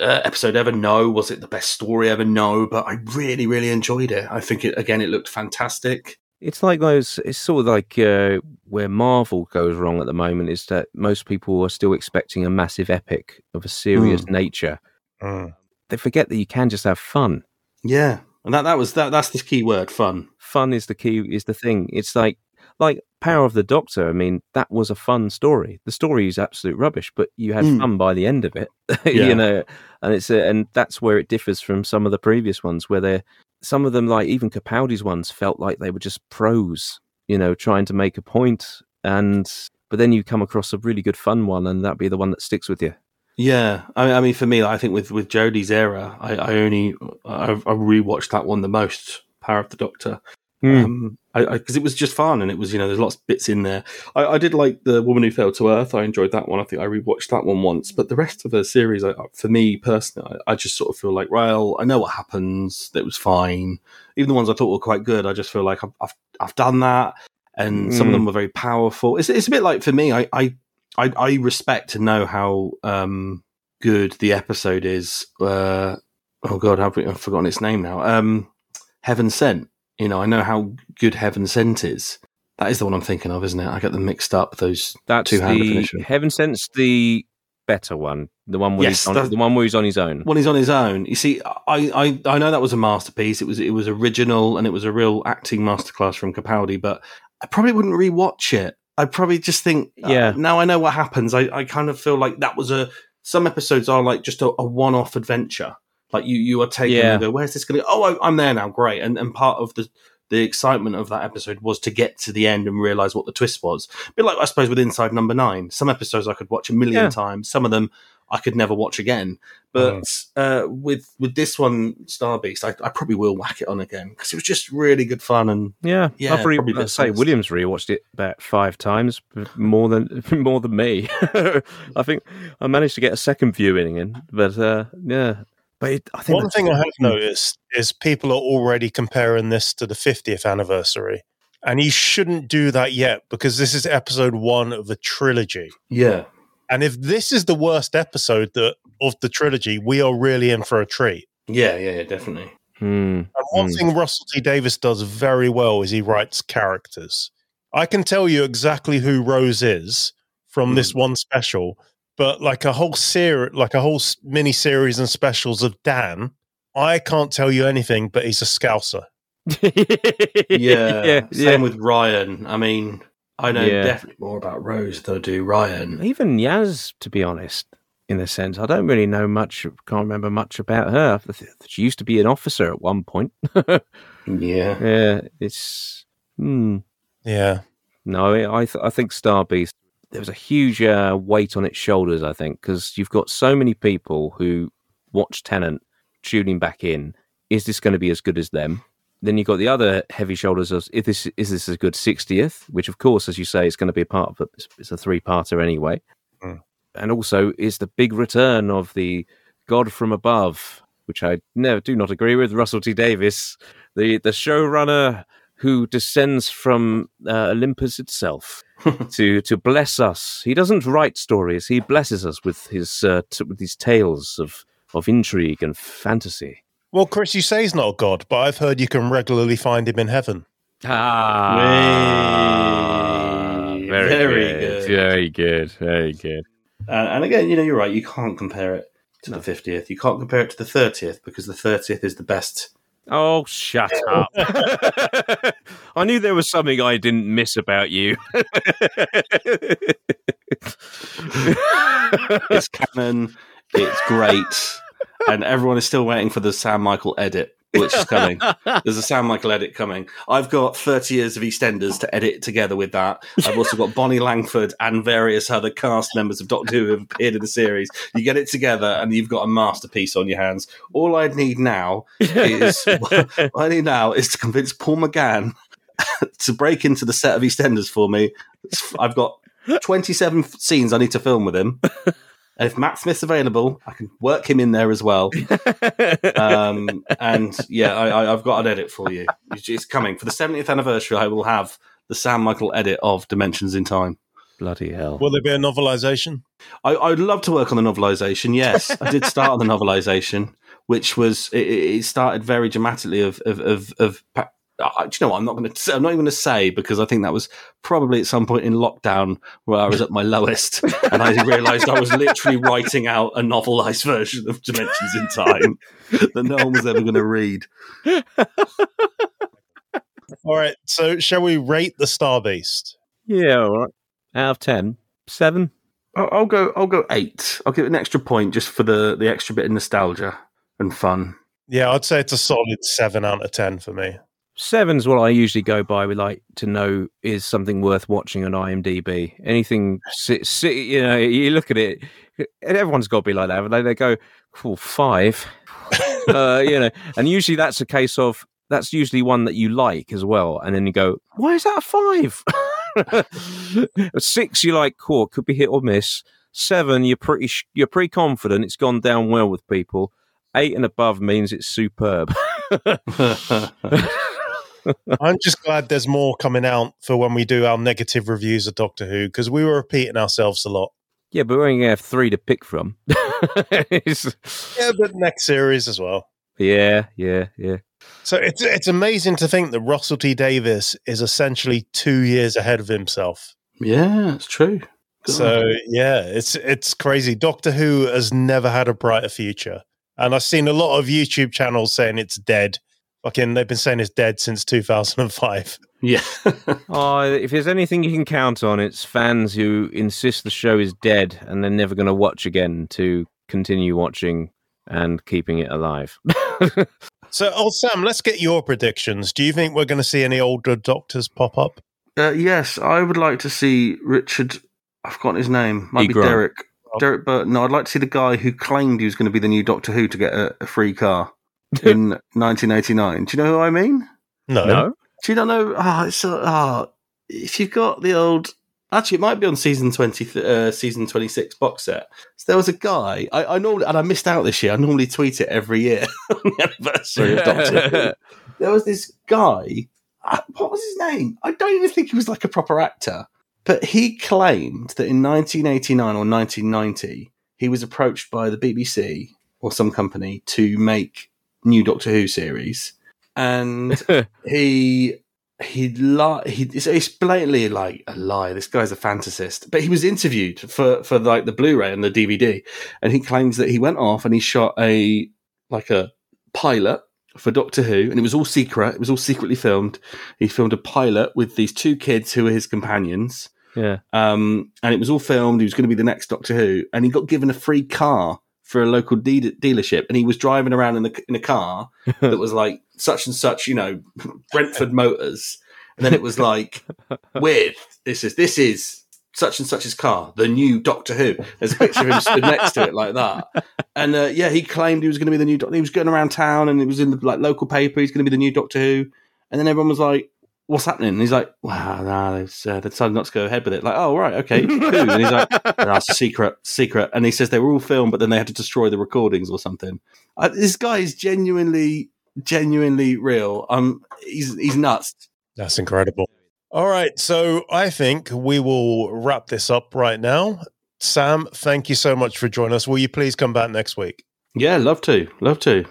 uh, episode ever? No. Was it the best story ever? No. But I really, really enjoyed it. I think it again. It looked fantastic. It's like those. It's sort of like uh, where Marvel goes wrong at the moment is that most people are still expecting a massive epic of a serious nature. Mm. They forget that you can just have fun. Yeah, and that that was that. That's the key word, fun. Fun is the key. Is the thing. It's like like Power of the Doctor. I mean, that was a fun story. The story is absolute rubbish, but you had Mm. fun by the end of it. Yeah. you know, and it's a, and that's where it differs from some of the previous ones, where they're some of them, like even Capaldi's ones, felt like they were just prose. You know, trying to make a point. and but then you come across a really good fun one, and that'd be the one that sticks with you. Yeah, I, I mean, for me, I think with with Jodie's era, I, I only I, I rewatched that one the most. Power of the Doctor, Hmm. um, because it was just fun and it was you know there's lots of bits in there. I, I did like the Woman Who Fell to Earth. I enjoyed that one. I think I rewatched that one once, but the rest of the series, I, for me personally, I, I just sort of feel like, well, I know what happens. That was fine. Even the ones I thought were quite good, I just feel like I've I've, I've done that, and some of Mm. them were very powerful. It's it's a bit like for me, I I I, I respect to know how um, good the episode is. Uh, oh God, I've, I've forgotten its name now. Um, Heaven Sent. You know, I know how good Heaven Sent is. That is the one I'm thinking of, isn't it? I get them mixed up. Those That's the definition. Heaven Sent's the better one, the one where Yes, he's on, the one where he's on his own. when he's on his own. You see, I, I I know that was a masterpiece. It was it was original and it was a real acting masterclass from Capaldi. But I probably wouldn't rewatch it. I'd probably just think, uh, Yeah. now I know what happens. I, I kind of feel like that was a. Some episodes are like just a, a one off adventure. Like you you are taken Yeah. and go, where's this going to? Oh, I, I'm there now. Great. And and part of the the excitement of that episode was to get to the end and realize what the twist was. A bit like I suppose with Inside Number Nine. Some episodes I could watch a million Yeah. times. Some of them I could never watch again. But uh, with with this one, Star Beast, I, I probably will whack it on again because it was just really good fun. And Yeah, Yeah, I've re- probably say. Williams rewatched it about five times, more than more than me. I think I managed to get a second viewing in, but uh, yeah. But it, I think One thing I have Hmm. noticed is people are already comparing this to the 50th anniversary. And you shouldn't do that yet because this is episode one of a trilogy. yeah, And if this is the worst episode that, of the trilogy, we are really in for a treat. yeah, yeah, yeah, definitely. Hmm. And one Mm. thing Russell T Davies does very well is he writes characters. I can tell you exactly who Rose is from this one special, but like a whole series, like a whole mini series and specials of Dan, I can't tell you anything. But he's a Scouser. Yeah, yeah, Same yeah. with Ryan. I mean, I know Yeah. definitely more about Rose than I do Ryan. Even Yaz, to be honest, in a sense, I don't really know much. Can't remember much about her. She used to be an officer at one point. Yeah, yeah, it's. Hmm. Yeah. No, I th- I think Star Beast. There was a huge uh, weight on its shoulders. I think because you've got so many people who watch Tennant tuning back in. Is this going to be as good as them? Then you've got the other heavy shoulders of is this is this a good sixtieth? Which of course, as you say, is going to be a part of it. It's- It's a three parter anyway. Mm. And also is the big return of the God from above, which I never do not agree with. Russell T Davies, the the showrunner who descends from uh, Olympus itself to to bless us. He doesn't write stories; he blesses us with his uh, t- with these tales of of intrigue and fantasy. Well, Chris, you say he's not a god, but I've heard you can regularly find him in heaven. Ah, Way. very, Very good, good. very good, very good. And, and again, you know, you're right. You can't compare it to the 50th. You can't compare it to the 30th because the 30th is the best. Oh, shut up. I knew there was something I didn't miss about you. It's canon. It's great. And everyone is still waiting for the Sam Michael edit, which is coming. There's a Sam Michael edit coming. I've got 30 years of EastEnders to edit together with that. I've also got Bonnie Langford and various other cast members of Doctor Who who have appeared in the series. You get it together and you've got a masterpiece on your hands. All I need now is I need now is to convince Paul McGann to break into the set of EastEnders for me. I've got 27 scenes I need to film with him. And if Matt Smith's available, I can work him in there as well. Um, and yeah, I, I, I've got an edit for you. It's, it's coming for the 70th anniversary. I will have the Sam Michael edit of Dimensions in Time. Bloody hell. Will there be a novelization? I, I'd love to work on the novelization. Yes, I did start on the novelization, which was it, it started very dramatically of of of. of pa- uh, do you know what? I'm not going to. I'm not even going to say because I think that was probably at some point in lockdown where I was at my lowest, and I realised I was literally writing out a novelised version of Dimensions in Time that no one was ever going to read. All right. So, shall we rate the Star Beast? Yeah, all right. Out of 10, 7. I'll, I'll go. I'll go eight. I'll give it an extra point just for the the extra bit of nostalgia and fun. Yeah, I'd say it's a solid seven out of ten for me. Seven's what I usually go by. We like to know is something worth watching on IMDb. Anything, you know, you look at it, and everyone's got to be like that. They, they go, cool, five, uh, you know, and usually that's a case of that's usually one that you like as well, and then you go, why is that a five? Six, you like, cool, could be hit or miss. Seven, you're pretty, sh- you're pretty confident it's gone down well with people. Eight and above means it's superb. I'm just glad there's more coming out for when we do our negative reviews of Doctor Who because we were repeating ourselves a lot. Yeah, but we're only gonna have three to pick from. It's- Yeah, but next series as well. yeah, yeah, yeah. So it's it's amazing to think that Russell T Davies is essentially two years ahead of himself. yeah, it's true. So yeah, it's it's crazy. Doctor Who has never had a brighter future, and I've seen a lot of YouTube channels saying it's dead. Fucking, they've been saying it's dead since 2005. yeah. Oh, if there's anything you can count on, it's fans who insist the show is dead and they're never going to watch again to continue watching and keeping it alive. So, old Sam, let's get your predictions. Do you think we're going to see any older Doctors pop up? Uh, yes, I would like to see Richard. I've forgotten his name. Might E. be Grant. Derek. Derek Burton. No, I'd like to see the guy who claimed he was going to be the new Doctor Who to get a, a free car in 1989. Do you know who I mean? No. no? Do you not know? Ah, it's so, ah. If you've got the old, actually, it might be on season 20, uh, season 26 box set. So there was a guy. I, I normally, and I missed out this year. I normally tweet it every year on the anniversary of Doctor Who. There was this guy. uh, What was his name? I don't even think he was like a proper actor, but he claimed that in 1989 or 1990 he was approached by the BBC or some company to make new Doctor Who series, and he he li- he it's, it's blatantly like a lie. This guy's a fantasist. But he was interviewed for for like the Blu-ray and the DVD, and he claims that he went off and he shot a like a pilot for Doctor Who, and it was all secret. It was all secretly filmed. He filmed a pilot with these two kids who were his companions. yeah. Um, and it was all filmed. He was going to be the next Doctor Who, and he got given a free car for a local de- dealership, and he was driving around in the in a car that was like such and such, you know, Brentford Motors, and then it was like with this is this is such and such's car, the new Doctor Who. There's a picture of him stood next to it like that, and uh, yeah, he claimed he was going to be the new Doctor. He was going around town, and it was in the like local paper. He's going to be the new Doctor Who, and then everyone was like. What's happening? And he's like, "Wow, nah, they've uh, they decided not to go ahead with it." Like, "Oh, right, okay." And he's like, that's a secret, secret. And he says they were all filmed, but then they had to destroy the recordings or something. Uh, this guy is genuinely, genuinely real. Um, he's he's nuts. That's incredible. All right. So I think we will wrap this up right now. Sam, thank you so much for joining us. Will you please come back next week? Yeah, love to, love to.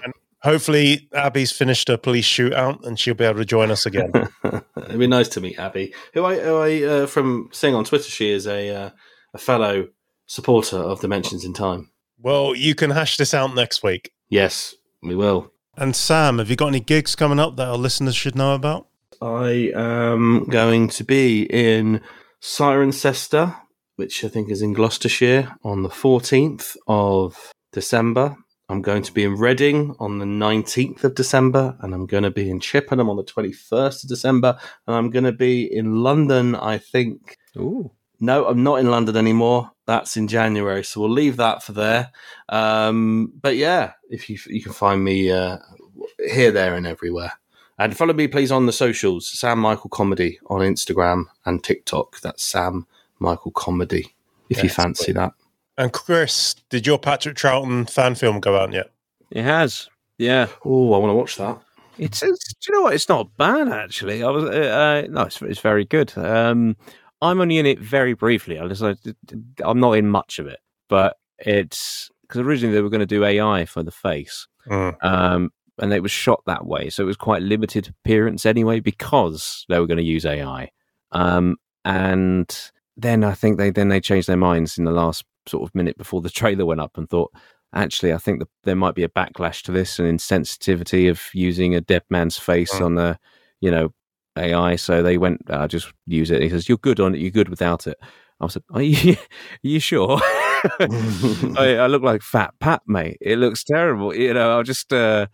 Hopefully, Abi's finished her police shootout and she'll be able to join us again. It'd be nice to meet Abi, who I, who I uh, from seeing on Twitter, she is a uh, a fellow supporter of Dimensions in Time. Well, you can hash this out next week. Yes, we will. And Sam, have you got any gigs coming up that our listeners should know about? I am going to be in Cirencester, which I think is in Gloucestershire, on the 14th of December. I'm going to be in Reading on the 19th of December, and I'm going to be in Chippenham on the 21st of December, and I'm going to be in London, I think. Ooh. No, I'm not in London anymore. That's in January, so we'll leave that for there. Um, but yeah, if you you can find me uh, here, there, and everywhere. And follow me, please, on the socials. Sam Michael Comedy on Instagram and TikTok. That's Sam Michael Comedy. If you Yes, fancy that. And Chris, did your Patrick Troughton fan film go out yet? It has. Yeah. Oh, I want to watch that. It's, it's do you know what? It's not bad actually. I was uh, uh, no, it's, it's very good. Um, I'm only in it very briefly. I just, I, I'm not in much of it, but it's because originally they were going to do AI for the face, Mm. um, and it was shot that way, so it was quite limited appearance anyway because they were going to use AI. Um, and then I think they then they changed their minds in the last sort of minute before the trailer went up and thought, actually, I think there might be a backlash to this and insensitivity of using a dead man's face Mm. on a, you know, AI. So they went, I uh, just use it. He says, "You're good on it. You're good without it." I said, "Are you? Are you sure?" I, I look like Fat Pat, mate. It looks terrible. You know, I just, uh,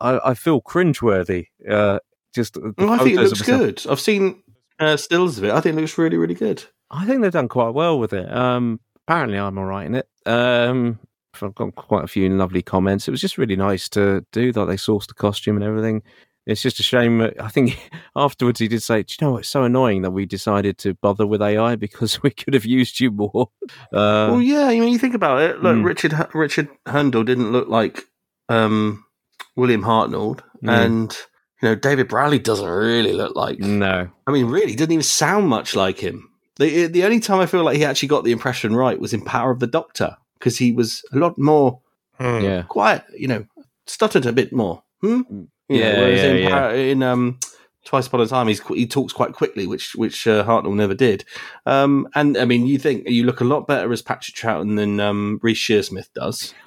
I, I feel cringeworthy. Uh, just, Well, I think it looks good. I've seen uh, stills of it. I think it looks really, really good. I think they've done quite well with it. Um, apparently, I'm all right in it. Um, I've got quite a few lovely comments. It was just really nice to do that. They sourced the costume and everything. It's just a shame. that- I think afterwards he did say, "Do you know what? It's so annoying that we decided to bother with AI because we could have used you more." Uh, well, yeah. I mean, you think about it. Look, Mm. Richard Richard Hurndall didn't look like um, William Hartnell, Mm. and you know David Bradley doesn't really look like. no, I mean, really, he doesn't even sound much like him. The the only time I feel like he actually got the impression right was in Power of the Doctor because he was a lot more Mm. yeah, quiet. You know, stuttered a bit more. Hmm? You know, Yeah, whereas yeah, in, yeah. Power- in um, Twice Upon a Time, he's he talks quite quickly, which which uh, Hartnell never did. Um, and I mean, you think you look a lot better as Patrick Troughton than um, Reece Shearsmith does.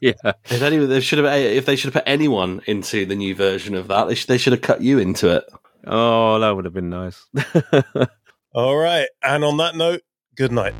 yeah. If any, they should have if they should have put anyone into the new version of that, they should they should have cut you into it. Oh, that would have been nice. All right. And on that note, good night.